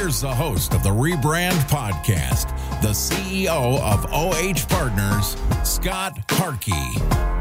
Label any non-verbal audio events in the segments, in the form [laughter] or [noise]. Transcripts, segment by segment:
Here's the host of the Rebrand Podcast, the CEO of OH Partners, Scott Harkey.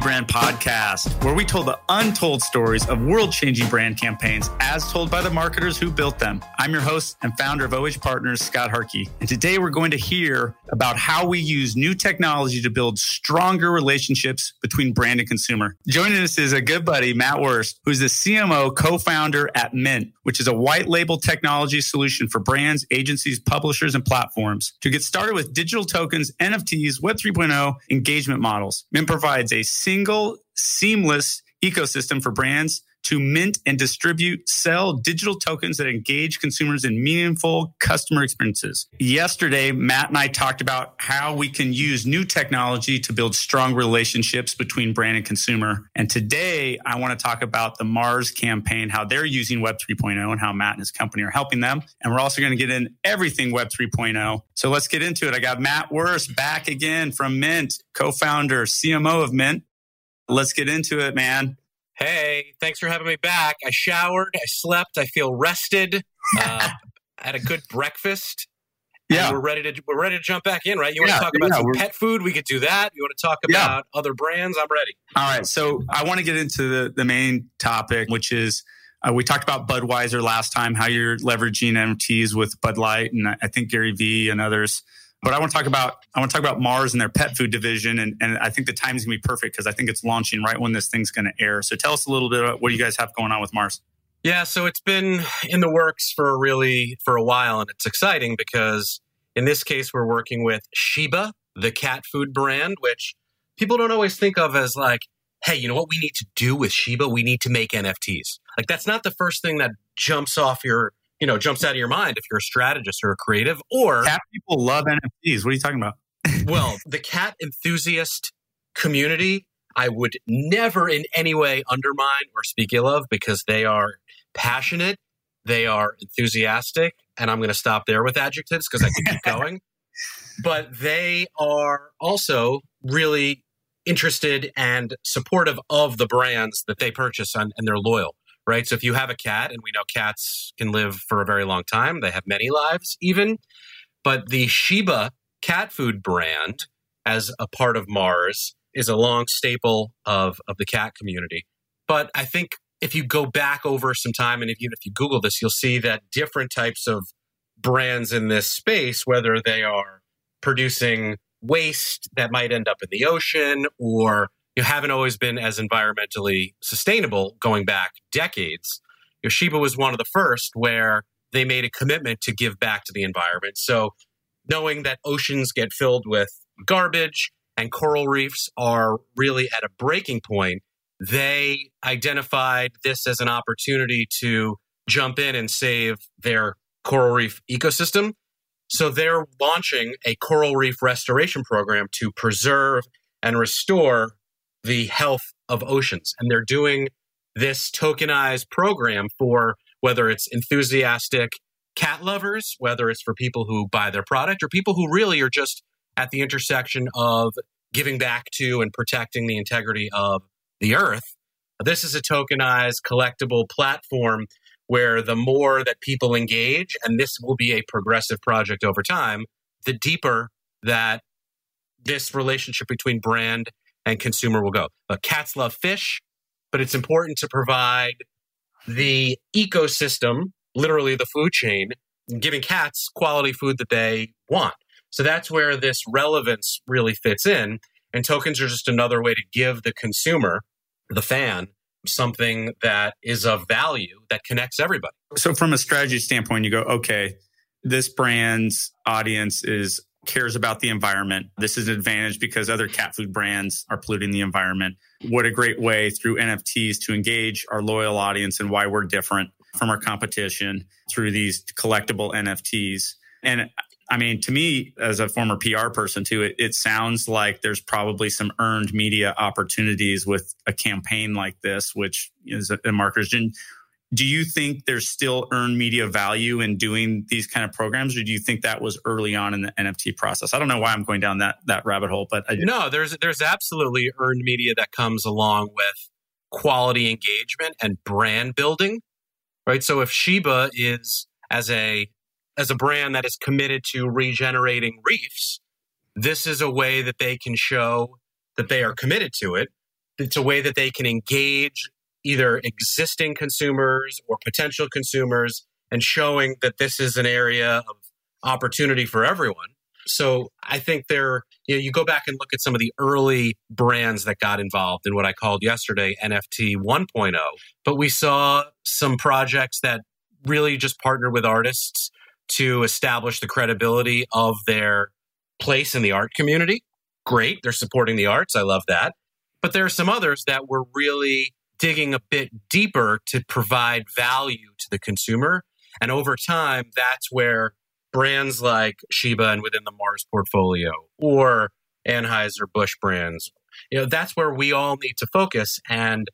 Rebrand Podcast, where we told the untold stories of world changing brand campaigns as told by the marketers who built them. I'm your host and founder of OH Partners, Scott Harkey. And today we're going to hear about how we use new technology to build stronger relationships between brand and consumer. Joining us is a good buddy, Matt Wurst, who's the CMO co founder at Mint, which is a white label technology solution for brands, agencies, publishers, and platforms to get started with digital tokens, NFTs, Web 3.0 engagement models. Mint provides a single, seamless ecosystem for brands to mint and distribute, sell digital tokens that engage consumers in meaningful customer experiences. Yesterday, Matt and I talked about how we can use new technology to build strong relationships between brand and consumer. And today, I want to talk about the Mars campaign, how they're using Web 3.0 and how Matt and his company are helping them. And we're also going to get in everything Web 3.0. So let's get into it. I got Matt Wurst back again from Mint, co founder, CMO of Mint. Let's get into it, man. Hey, thanks for having me back. I showered, I slept, I feel rested. Uh, [laughs] had a good breakfast. Yeah, we're ready to we're ready to jump back in, right? You want Yeah, to talk about yeah, some pet food? We could do that. You want to talk Yeah. about other brands? I'm ready. All right. So I want to get into the, the main topic, which is uh, we talked about Budweiser last time, how you're leveraging NFTs with Bud Light and I think Gary Vee and others. But I want to talk about I want to talk about Mars and their pet food division, and, and I think the timing's gonna be perfect because I think it's launching right when this thing's gonna air. So tell us a little bit about what you guys have going on with Mars. Yeah, so it's been in the works for really for a while, and it's exciting because in this case we're working with Sheba, the cat food brand, which people don't always think of as like, hey, you know what we need to do with Sheba? We need to make NFTs. Like that's not the first thing that jumps off your, you know, jumps out of your mind if you're a strategist or a creative, or Cat people love NFTs. What are you talking about? [laughs] well, the cat enthusiast community, I would never in any way undermine or speak ill of because they are passionate, they are enthusiastic, and I'm going to stop there with adjectives because I can keep [laughs] going. But they are also really interested and supportive of the brands that they purchase and, and they're loyal, right? So if you have a cat, and we know cats can live for a very long time, they have many lives even. But the Sheba cat food brand, as a part of Mars, is a long staple of, of the cat community. But I think if you go back over some time, and if you, if you Google this, you'll see that different types of brands in this space, whether they are producing waste that might end up in the ocean or you haven't always been as environmentally sustainable going back decades. Yoshiba was one of the first where they made a commitment to give back to the environment. So knowing that oceans get filled with garbage and coral reefs are really at a breaking point, they identified this as an opportunity to jump in and save their coral reef ecosystem. So they're launching a coral reef restoration program to preserve and restore the health of oceans. And they're doing this tokenized program for whether it's enthusiastic cat lovers, whether it's for people who buy their product or people who really are just at the intersection of giving back to and protecting the integrity of the earth. This is a tokenized collectible platform where the more that people engage, and this will be a progressive project over time, the deeper that this relationship between brand and consumer will go. But cats love fish, but it's important to provide the ecosystem, literally the food chain, giving cats quality food that they want. So that's where this relevance really fits in. And tokens are just another way to give the consumer, the fan, something that is of value that connects everybody. So from a strategy standpoint, you go, okay, this brand's audience is cares about the environment. This is an advantage because other cat food brands are polluting the environment. What a great way through NFTs to engage our loyal audience and why we're different from our competition through these collectible NFTs. And I mean, to me, as a former PR person too, it, it sounds like there's probably some earned media opportunities with a campaign like this, which is a, a marketers. Do you think there's still earned media value in doing these kind of programs, or do you think that was early on in the NFT process? I don't know why I'm going down that that rabbit hole, but I, no, there's there's absolutely earned media that comes along with quality engagement and brand building, right? So if Sheba is as a as a brand that is committed to regenerating reefs, this is a way that they can show that they are committed to it. It's a way that they can engage either existing consumers or potential consumers and showing that this is an area of opportunity for everyone. So I think there, you know, you go back and look at some of the early brands that got involved in what I called yesterday NFT 1.0, but we saw some projects that really just partnered with artists to establish the credibility of their place in the art community. Great. They're supporting the arts. I love that. But there are some others that were really digging a bit deeper to provide value to the consumer. And over time, that's where brands like Sheba and within the Mars portfolio or Anheuser-Busch brands, you know, that's where we all need to focus and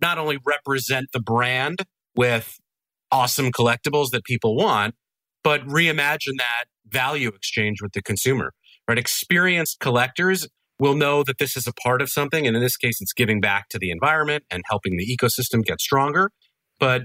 not only represent the brand with awesome collectibles that people want, but reimagine that value exchange with the consumer, right? Experienced collectors will know that this is a part of something. And in this case, it's giving back to the environment and helping the ecosystem get stronger. But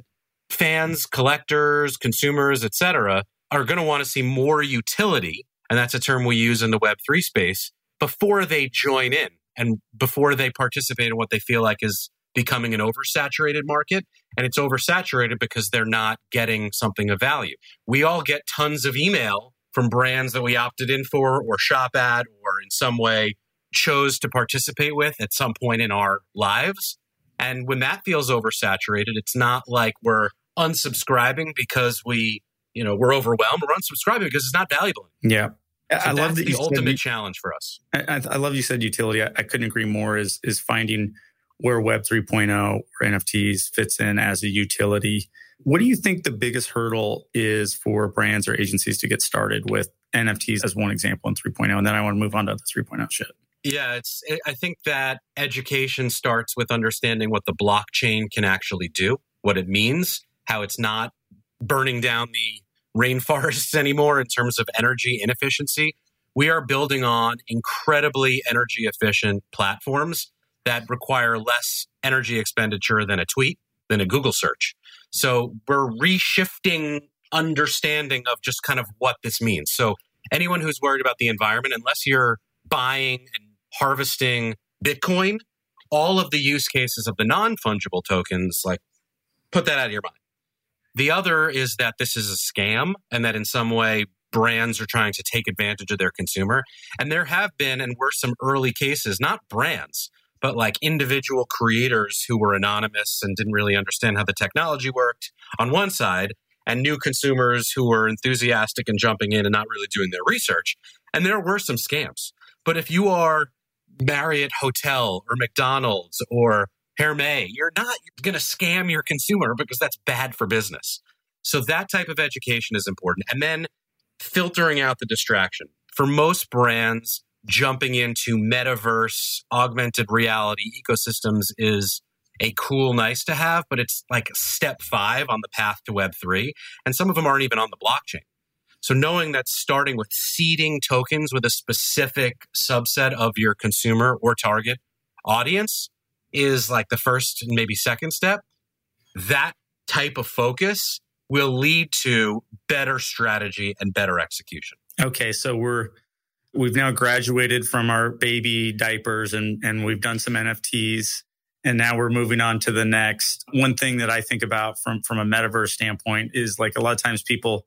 fans, collectors, consumers, etc., are going to want to see more utility. And that's a term we use in the Web3 space before they join in and before they participate in what they feel like is becoming an oversaturated market. And it's oversaturated because they're not getting something of value. We all get tons of email from brands that we opted in for or shop at or in some way chose to participate with at some point in our lives. And when that feels oversaturated, it's not like we're unsubscribing because we, you know, we're overwhelmed. We're unsubscribing because it's not valuable. Yeah. So I love the ultimate you, challenge for us. I, I, love you said utility. I, I couldn't agree more. Is is finding where Web 3.0 or NFTs fits in as a utility. What do you think the biggest hurdle is for brands or agencies to get started with NFTs as one example in 3.0? And then I want to move on to the 3.0 shit. Yeah, it's. I think that education starts with understanding what the blockchain can actually do, what it means, how it's not burning down the rainforests [laughs] anymore in terms of energy inefficiency. We are building on incredibly energy efficient platforms that require less energy expenditure than a tweet, than a Google search. So we're reshifting understanding of just kind of what this means. So anyone who's worried about the environment, unless you're buying and harvesting Bitcoin, all of the use cases of the non fungible tokens, like put that out of your mind. The other is that this is a scam and that in some way brands are trying to take advantage of their consumer. And there have been and were some early cases, not brands, but like individual creators who were anonymous and didn't really understand how the technology worked on one side, and new consumers who were enthusiastic and jumping in and not really doing their research. And there were some scams. But if you are Marriott Hotel or McDonald's or Hermé, you're not going to scam your consumer because that's bad for business. So that type of education is important. And then filtering out the distraction. For most brands, jumping into metaverse, augmented reality ecosystems is a cool, nice to have, but it's like step five on the path to Web3. And some of them aren't even on the blockchain. So knowing that starting with seeding tokens with a specific subset of your consumer or target audience is like the first and maybe second step, that type of focus will lead to better strategy and better execution. Okay, so we're we've now graduated from our baby diapers and and we've done some NFTs and now we're moving on to the next. One thing that I think about from from a metaverse standpoint is like a lot of times people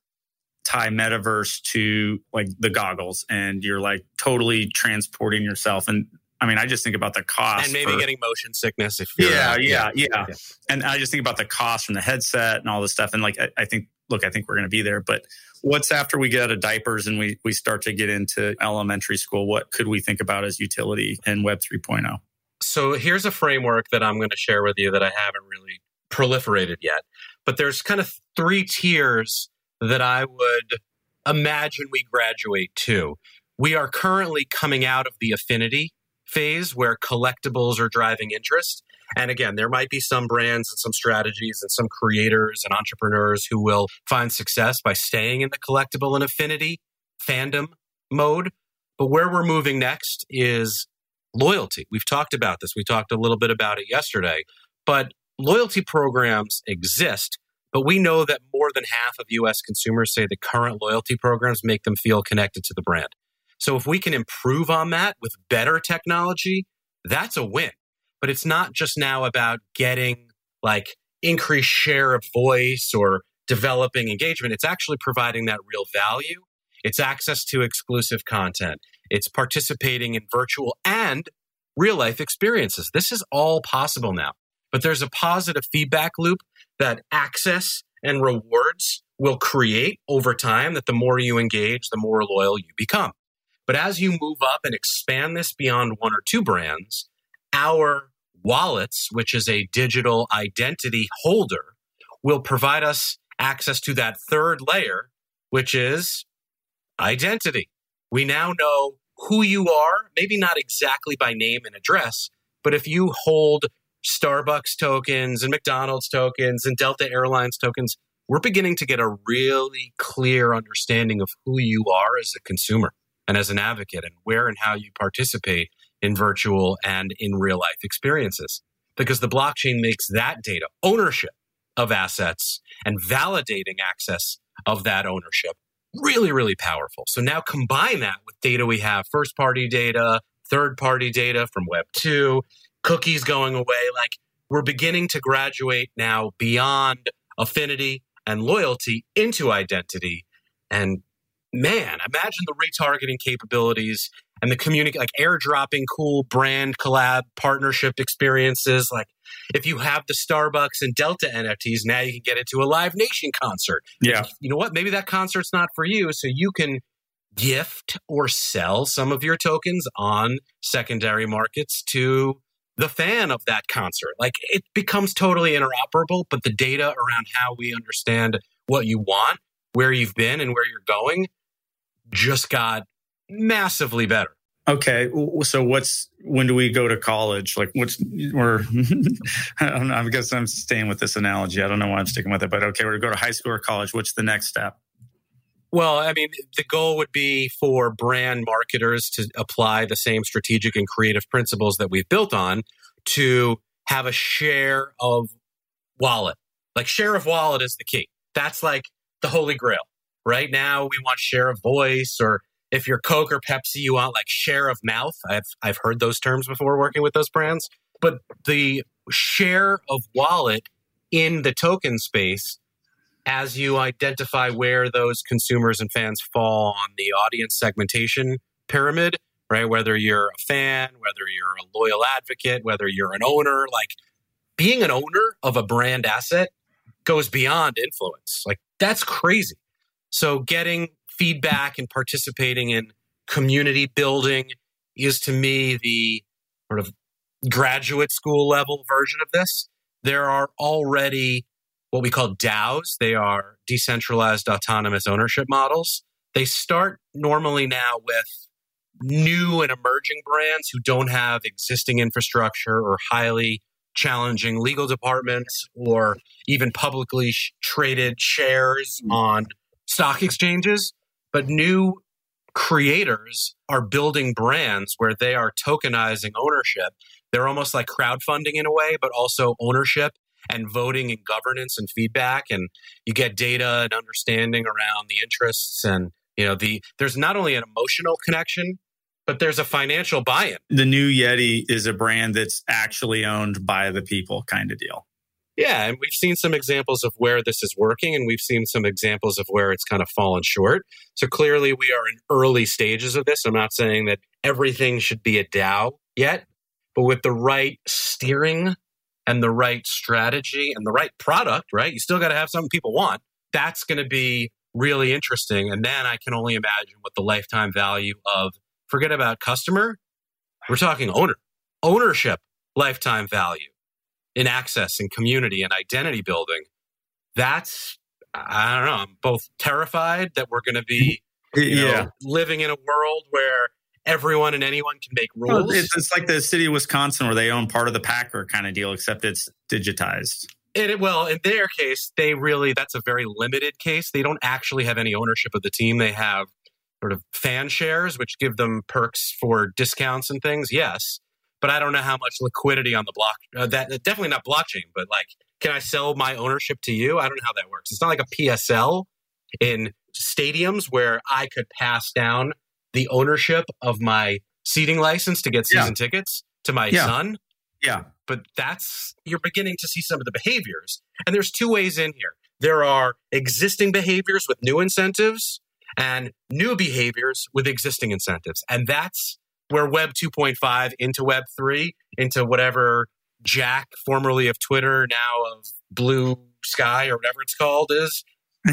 tie metaverse to like the goggles and you're like totally transporting yourself and I mean, I just think about the cost and maybe for, getting motion sickness. If yeah, uh, yeah, yeah, yeah, and I just think about the cost from the headset and all this stuff. And like, I, I think, look, I think we're going to be there. But what's after we get out of diapers and we we start to get into elementary school? What could we think about as utility in Web 3.0? So here's a framework that I'm going to share with you that I haven't really proliferated yet. But there's kind of three tiers that I would imagine we graduate to. We are currently coming out of the affinity phase where collectibles are driving interest. And again, there might be some brands and some strategies and some creators and entrepreneurs who will find success by staying in the collectible and affinity fandom mode. But where we're moving next is loyalty. We've talked about this. We talked a little bit about it yesterday. But loyalty programs exist, but we know that more than half of US consumers say the current loyalty programs make them feel connected to the brand. So if we can improve on that with better technology, that's a win. But it's not just now about getting like increased share of voice or developing engagement. It's actually providing that real value. It's access to exclusive content. It's participating in virtual and real life experiences. This is all possible now. But there's a positive feedback loop that access and rewards will create over time that the more you engage, the more loyal you become. But as you move up and expand this beyond one or two brands, our wallets, which is a digital identity holder, will provide us access to that third layer, which is identity. We now know who you are, maybe not exactly by name and address, but if you hold Starbucks tokens and McDonald's tokens and Delta Airlines tokens, we're beginning to get a really clear understanding of who you are as a consumer and as an advocate and where and how you participate in virtual and in real life experiences. Because the blockchain makes that data ownership of assets and validating access of that ownership really, really powerful. So now combine that with data we have first party data, third party data from Web 2, cookies going away. Like we're beginning to graduate now beyond affinity and loyalty into identity. And man, imagine the retargeting capabilities and the communicate like airdropping cool brand collab partnership experiences. Like if you have the Starbucks and Delta NFTs, now you can get into a Live Nation concert. Yeah. You know what? Maybe that concert's not for you. So you can gift or sell some of your tokens on secondary markets to the fan of that concert. Like it becomes totally interoperable, but the data around how we understand what you want, where you've been, and where you're going just got massively better. Okay, so what's when do we go to college? Like, what's we're I don't know. I guess I'm staying with this analogy. I don't know why I'm sticking with it, but okay, we're to go to high school or college. What's the next step? Well, I mean, the goal would be for brand marketers to apply the same strategic and creative principles that we've built on to have a share of wallet. Like, share of wallet is the key. That's like the holy grail. Right now, we want share of voice, or if you're Coke or Pepsi, you want like share of mouth. I've I've heard those terms before working with those brands. But the share of wallet in the token space, as you identify where those consumers and fans fall on the audience segmentation pyramid, right? Whether you're a fan, whether you're a loyal advocate, whether you're an owner, like being an owner of a brand asset goes beyond influence. Like that's crazy. So getting feedback and participating in community building is to me the sort of graduate school level version of this. There are already what we call DAOs. They are decentralized autonomous ownership models. They start normally now with new and emerging brands who don't have existing infrastructure or highly challenging legal departments or even publicly traded shares mm-hmm. on stock exchanges, but new creators are building brands where they are tokenizing ownership. They're almost like crowdfunding in a way, but also ownership and voting and governance and feedback. And you get data and understanding around the interests and you know the there's not only an emotional connection but there's a financial buy-in the new yeti is a brand that's actually owned by the people kind of deal Yeah, and we've seen some examples of where this is working, and we've seen some examples of where it's kind of fallen short. So clearly, we are in early stages of this. I'm not saying that everything should be a DAO yet, but with the right steering and the right strategy and the right product, right? You still got to have something people want. That's going to be really interesting. And then I can only imagine what the lifetime value of, forget about customer, we're talking owner, ownership lifetime value in access and community and identity building. That's, I don't know, I'm both terrified that we're going to be yeah. Know, living in a world where everyone and anyone can make rules. It's, it's, like the city of Wisconsin where they own part of the Packer kind of deal, except it's digitized. And it, well, in their case, they really, that's a very limited case. They don't actually have any ownership of the team. They have sort of fan shares, which give them perks for discounts and things. Yes. But I don't know how much liquidity on the block, uh, that definitely not blockchain, but like, can I sell my ownership to you? I don't know how that works. It's not like a PSL in stadiums where I could pass down the ownership of my seating license to get season yeah. tickets to my yeah. son. Yeah. But that's, you're beginning to see some of the behaviors. And there's two ways in here there are existing behaviors with new incentives and new behaviors with existing incentives. And that's where Web 2.5 into Web 3, into whatever Jack, formerly of Twitter, now of Blue Sky or whatever it's called, is.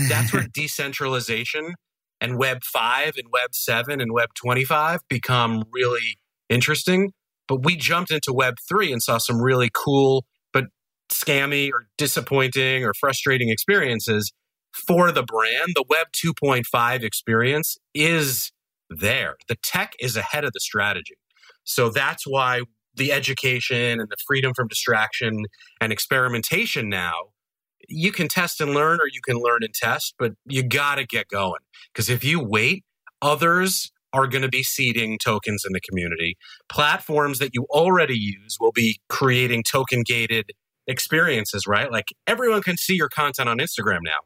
That's where [laughs] decentralization and Web 5 and Web 7 and Web 25 become really interesting. But we jumped into Web 3 and saw some really cool, but scammy or disappointing or frustrating experiences for the brand. The Web 2.5 experience is there. The tech is ahead of the strategy. So that's why the education and the freedom from distraction and experimentation now you can test and learn or you can learn and test, but you got to get going. Because if you wait, others are going to be seeding tokens in the community. Platforms that you already use will be creating token gated experiences, right? Like everyone can see your content on Instagram now.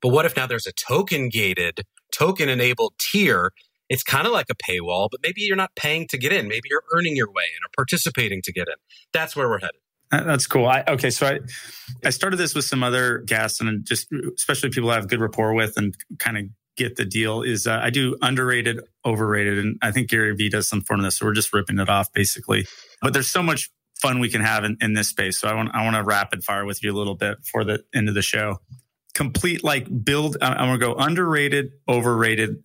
But what if now there's a token gated, token enabled tier? It's kind of like a paywall, but maybe you're not paying to get in. Maybe you're earning your way in or participating to get in. That's where we're headed. That's cool. I, okay, so I I started this with some other guests and just especially people I have good rapport with and kind of get the deal. Is uh, I do underrated, overrated, and I think Gary Vee does some form of this. So we're just ripping it off basically. But there's so much fun we can have in, in this space. So I want I want to rapid fire with you a little bit for the end of the show. Complete like build. I'm to go underrated, overrated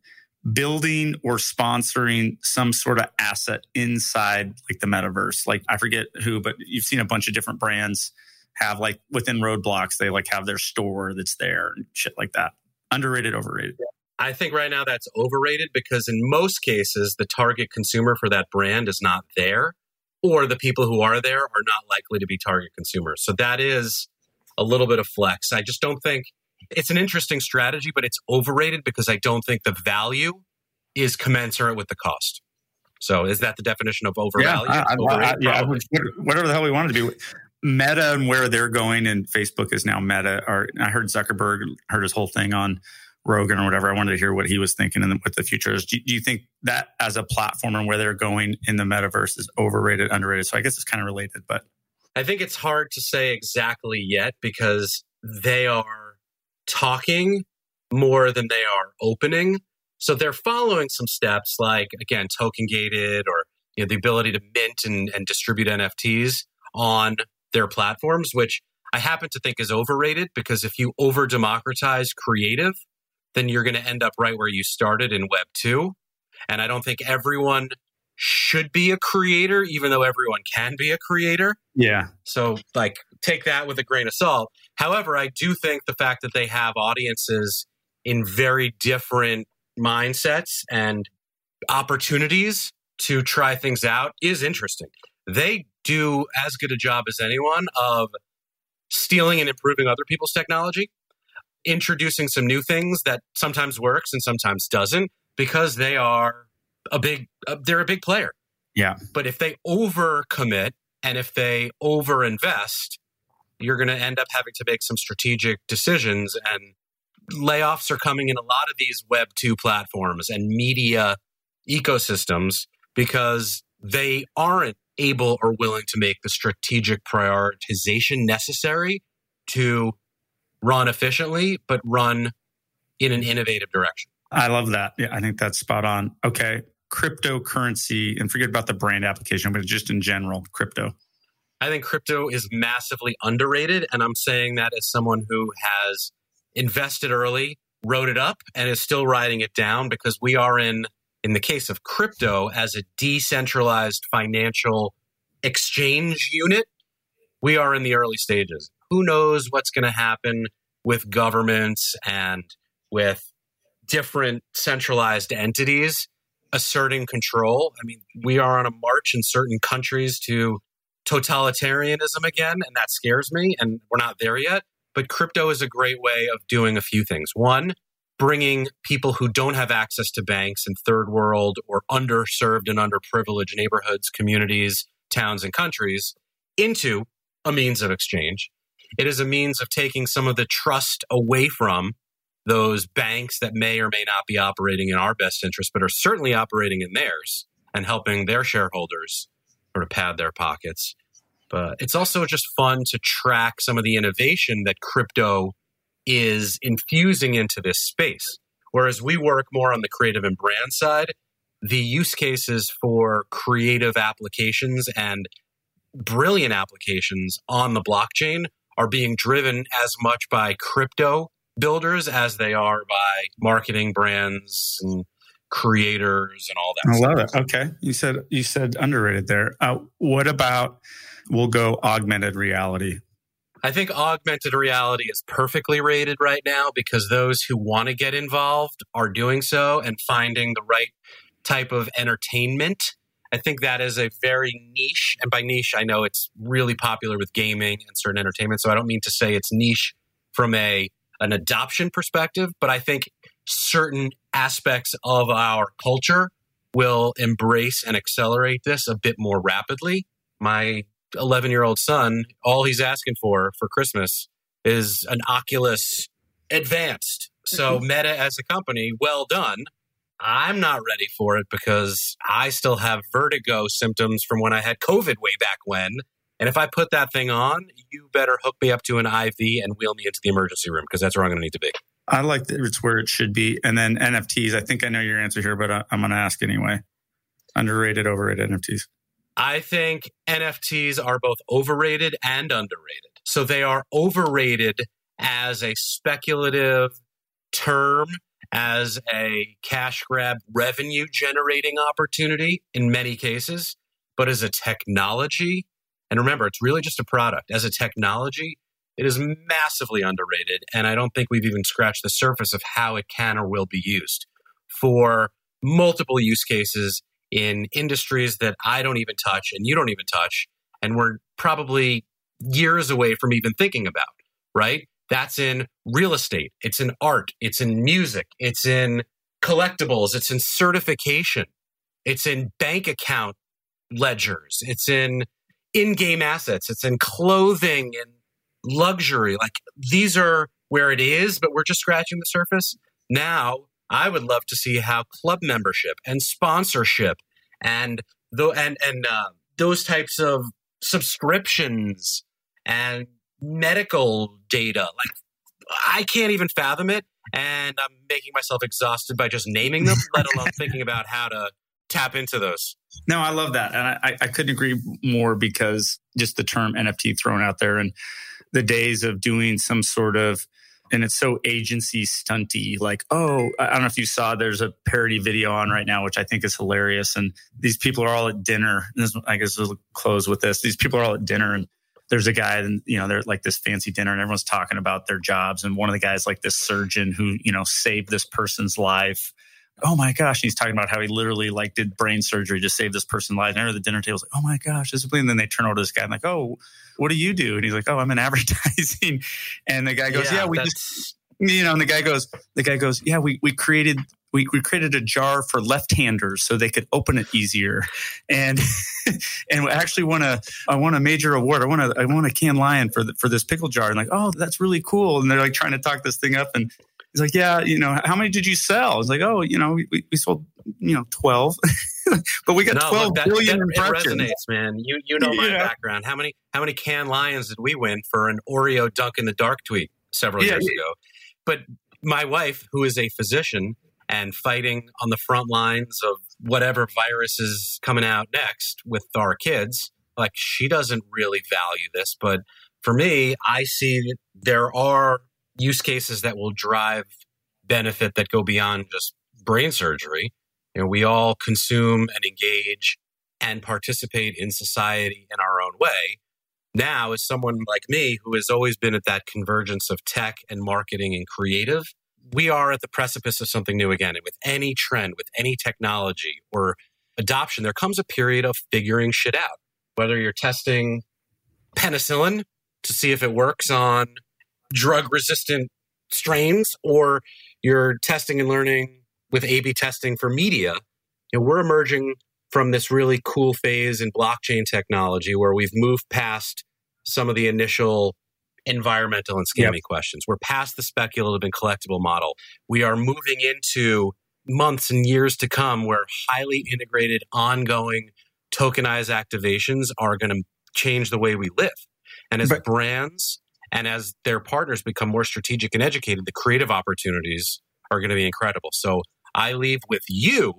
building or sponsoring some sort of asset inside like the metaverse. Like I forget who, but you've seen a bunch of different brands have like within Roblox, they like have their store that's there and shit like that. Underrated, overrated. I think right now that's overrated because in most cases, the target consumer for that brand is not there, or the people who are there are not likely to be target consumers. So that is a little bit of flex. I just don't think it's an interesting strategy, but it's overrated because I don't think the value is commensurate with the cost. So is that the definition of overvalued? Yeah, I, I, I, yeah whatever the hell we wanted to be. Meta and where they're going, and Facebook is now Meta. Or I heard Zuckerberg heard his whole thing on Rogan or whatever. I wanted to hear what he was thinking and what the future is. Do, do, you think that as a platform and where they're going in the metaverse is overrated, underrated? So I guess it's kind of related, but I think it's hard to say exactly yet because they are talking more than they are opening. So they're following some steps like, again, token gated or you know, the ability to mint and, and distribute NFTs on their platforms, which I happen to think is overrated because if you over democratize creative, then you're going to end up right where you started in Web 2. And I don't think everyone should be a creator, even though everyone can be a creator. Yeah. So, like, take that with a grain of salt. However, I do think the fact that they have audiences in very different mindsets and opportunities to try things out is interesting. They do as good a job as anyone of stealing and improving other people's technology, introducing some new things that sometimes works and sometimes doesn't because they are a big uh, they're a big player. Yeah. But if they overcommit and if they overinvest, you're going to end up having to make some strategic decisions and layoffs are coming in a lot of these web 2 platforms and media ecosystems because they aren't able or willing to make the strategic prioritization necessary to run efficiently, but run in an innovative direction. I love that. Yeah, I think that's spot on. Okay. Cryptocurrency, and forget about the brand application, but just in general, crypto. I think crypto is massively underrated. And I'm saying that as someone who has invested early, wrote it up, and is still writing it down because we are in, in the case of crypto, as a decentralized financial exchange unit, we are in the early stages. Who knows what's going to happen with governments and with different centralized entities asserting control. I mean, we are on a march in certain countries to totalitarianism again, and that scares me, and we're not there yet. But crypto is a great way of doing a few things. One, bringing people who don't have access to banks in third world or underserved and underprivileged neighborhoods, communities, towns, and countries into a means of exchange. It is a means of taking some of the trust away from those banks that may or may not be operating in our best interest, but are certainly operating in theirs and helping their shareholders sort of pad their pockets. But it's also just fun to track some of the innovation that crypto is infusing into this space. Whereas we work more on the creative and brand side, the use cases for creative applications and brilliant applications on the blockchain are being driven as much by crypto builders as they are by marketing brands and creators and all that. I love it. Okay, you said you said underrated there. Uh, what about we'll go augmented reality? I think augmented reality is perfectly rated right now because those who want to get involved are doing so and finding the right type of entertainment. I think that is a very niche, and by niche, I know it's really popular with gaming and certain entertainment. So I don't mean to say it's niche from a an adoption perspective, but I think certain aspects of our culture will embrace and accelerate this a bit more rapidly. My 11 year old son, all he's asking for for Christmas is an Oculus Advanced. So, mm-hmm. Meta as a company, well done. I'm not ready for it because I still have vertigo symptoms from when I had COVID way back when. And if I put that thing on, you better hook me up to an IV and wheel me into the emergency room because that's where I'm going to need to be. I like that it's where it should be. And then NFTs, I think I know your answer here, but I, I'm going to ask anyway. Underrated, overrated NFTs? I think NFTs are both overrated and underrated. So they are overrated as a speculative term, as a cash grab revenue generating opportunity in many cases, but as a technology and remember, it's really just a product. As a technology, it is massively underrated. And I don't think we've even scratched the surface of how it can or will be used for multiple use cases in industries that I don't even touch and you don't even touch. And we're probably years away from even thinking about, right? That's in real estate, it's in art, it's in music, it's in collectibles, it's in certification, it's in bank account ledgers, it's in in-game assets. It's in clothing and luxury. Like these are where it is, but we're just scratching the surface. Now, I would love to see how club membership and sponsorship and the and and uh, those types of subscriptions and medical data like I can't even fathom it and I'm making myself exhausted by just naming them let alone thinking about how to tap into those. No, I love that. And I, I couldn't agree more because just the term NFT thrown out there and the days of doing some sort of and it's so agency stunty like oh i don't know if you saw there's a parody video on right now which i think is hilarious. And these people are all at dinner. This, i guess we'll close with this. These people are all at dinner and there's a guy and you know they're like this fancy dinner and everyone's talking about their jobs. And one of the guys like this surgeon who you know saved this person's life oh my gosh, he's talking about how he literally like did brain surgery to save this person's life. And at the dinner table, like, oh my gosh, this is and then they turn over to this guy and like, oh, what do you do? And he's like, oh, I'm in [laughs] advertising. And the guy goes, yeah, yeah we just, you know, and the guy goes, the guy goes, yeah, we we created. We, we created a jar for left-handers so they could open it easier, and [laughs] and we actually won a I won a major award. I won a I won a Cannes Lion for the, for this pickle jar. And like, oh, that's really cool. And they're like trying to talk this thing up, and He's like, yeah, you know, how many did you sell? I was like, oh, you know, we, we sold, you know, 12. [laughs] but we got No, twelve look, that, billion that- it resonates, man. You you know my Yeah. background. How many how many Cannes Lions did we win for an Oreo dunk in the dark tweet several Yeah, years ago? But my wife, who is a physician and fighting on the front lines of whatever virus is coming out next with our kids, like she doesn't really value this. But for me, I see that there are use cases that will drive benefit that go beyond just brain surgery. You know, we all consume and engage and participate in society in our own way. Now, as someone like me who has always been at that convergence of tech and marketing and creative, we are at the precipice of something new again. And with any trend, with any technology or adoption, there comes a period of figuring shit out. Whether you're testing penicillin to see if it works on drug resistant strains or you're testing and learning with A B testing for media, you know, we're emerging from this really cool phase in blockchain technology where we've moved past some of the initial environmental and scammy questions. We're past the speculative and collectible model. We are moving into months and years to come where highly integrated, ongoing, tokenized activations are going to change the way we live. And as But- brands and as their partners become more strategic and educated, the creative opportunities are going to be incredible. So I leave with you,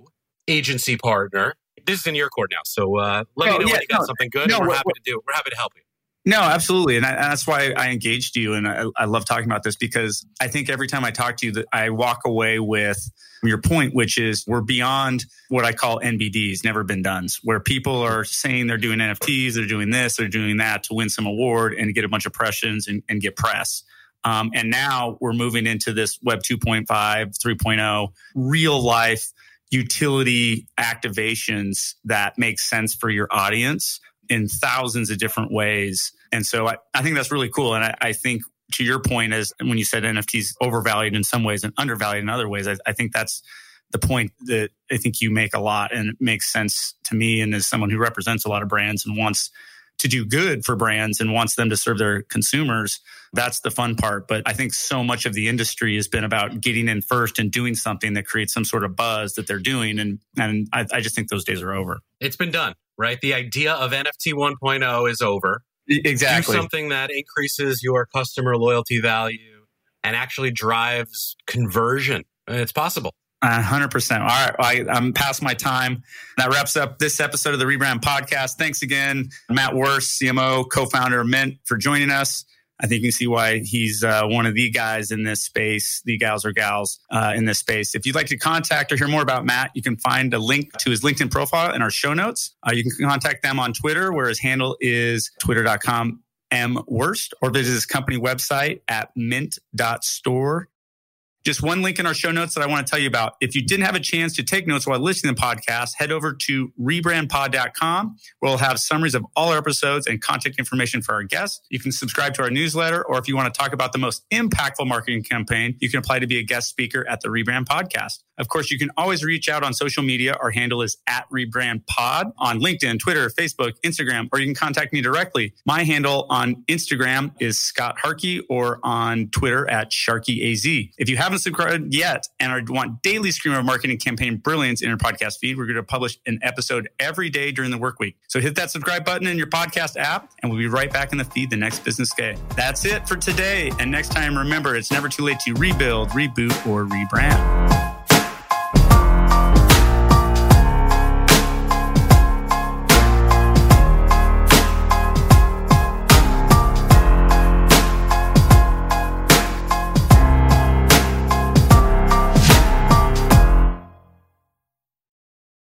agency partner. This is in your court now. So uh, let me know yeah, when you got no, something good. no, and we're what- happy to do. We're happy to help you. No, absolutely, and, I, and that's why I engaged you, and I, I love talking about this because I think every time I talk to you, that I walk away with your point, which is we're beyond what I call NBDs, never been done's, where people are saying they're doing NFTs, they're doing this, they're doing that to win some award and get a bunch of impressions and, and get press. Um, and now we're moving into this Web 2.5, 3.0, real life utility activations that make sense for your audience in thousands of different ways. And so I, I think that's really cool. And I, I think to your point, as when you said NFTs overvalued in some ways and undervalued in other ways, I, I think that's the point that I think you make a lot and it makes sense to me. And as someone who represents a lot of brands and wants to do good for brands and wants them to serve their consumers, that's the fun part. But I think so much of the industry has been about getting in first and doing something that creates some sort of buzz that they're doing. And, and I, I just think those days are over. It's been done, right? The idea of NFT 1.0 is over. Exactly. Do something that increases your customer loyalty value and actually drives conversion. It's possible. A hundred percent. All right, I, I'm past my time. That wraps up this episode of the Rebrand Podcast. Thanks again, Matt Wurst, CMO, co-founder of Mint, for joining us. I think you see why he's uh, one of the guys in this space, the gals or gals uh, in this space. If you'd like to contact or hear more about Matt, you can find a link to his LinkedIn profile in our show notes. Uh, you can contact them on Twitter, where his handle is twitter.com m worst, or visit his company website at mint.store just one link in our show notes that I want to tell you about. If you didn't have a chance to take notes while listening to the podcast, head over to rebrandpod.com we'll have summaries of all our episodes and contact information for our guests. You can subscribe to our newsletter, or if you want to talk about the most impactful marketing campaign, you can apply to be a guest speaker at the Rebrand Podcast. Of course, you can always reach out on social media. Our handle is at rebrandpod on LinkedIn, Twitter, Facebook, Instagram, or you can contact me directly. My handle on Instagram is Scott Harkey or on Twitter at SharkyAZ. If you haven't subscribed yet and are, want daily stream of marketing campaign brilliance in your podcast feed, we're going to publish an episode every day during the work week. So hit that subscribe button in your podcast app and we'll be right back in the feed the next business day. That's it for today. And next time, remember, it's never too late to rebuild, reboot, or rebrand.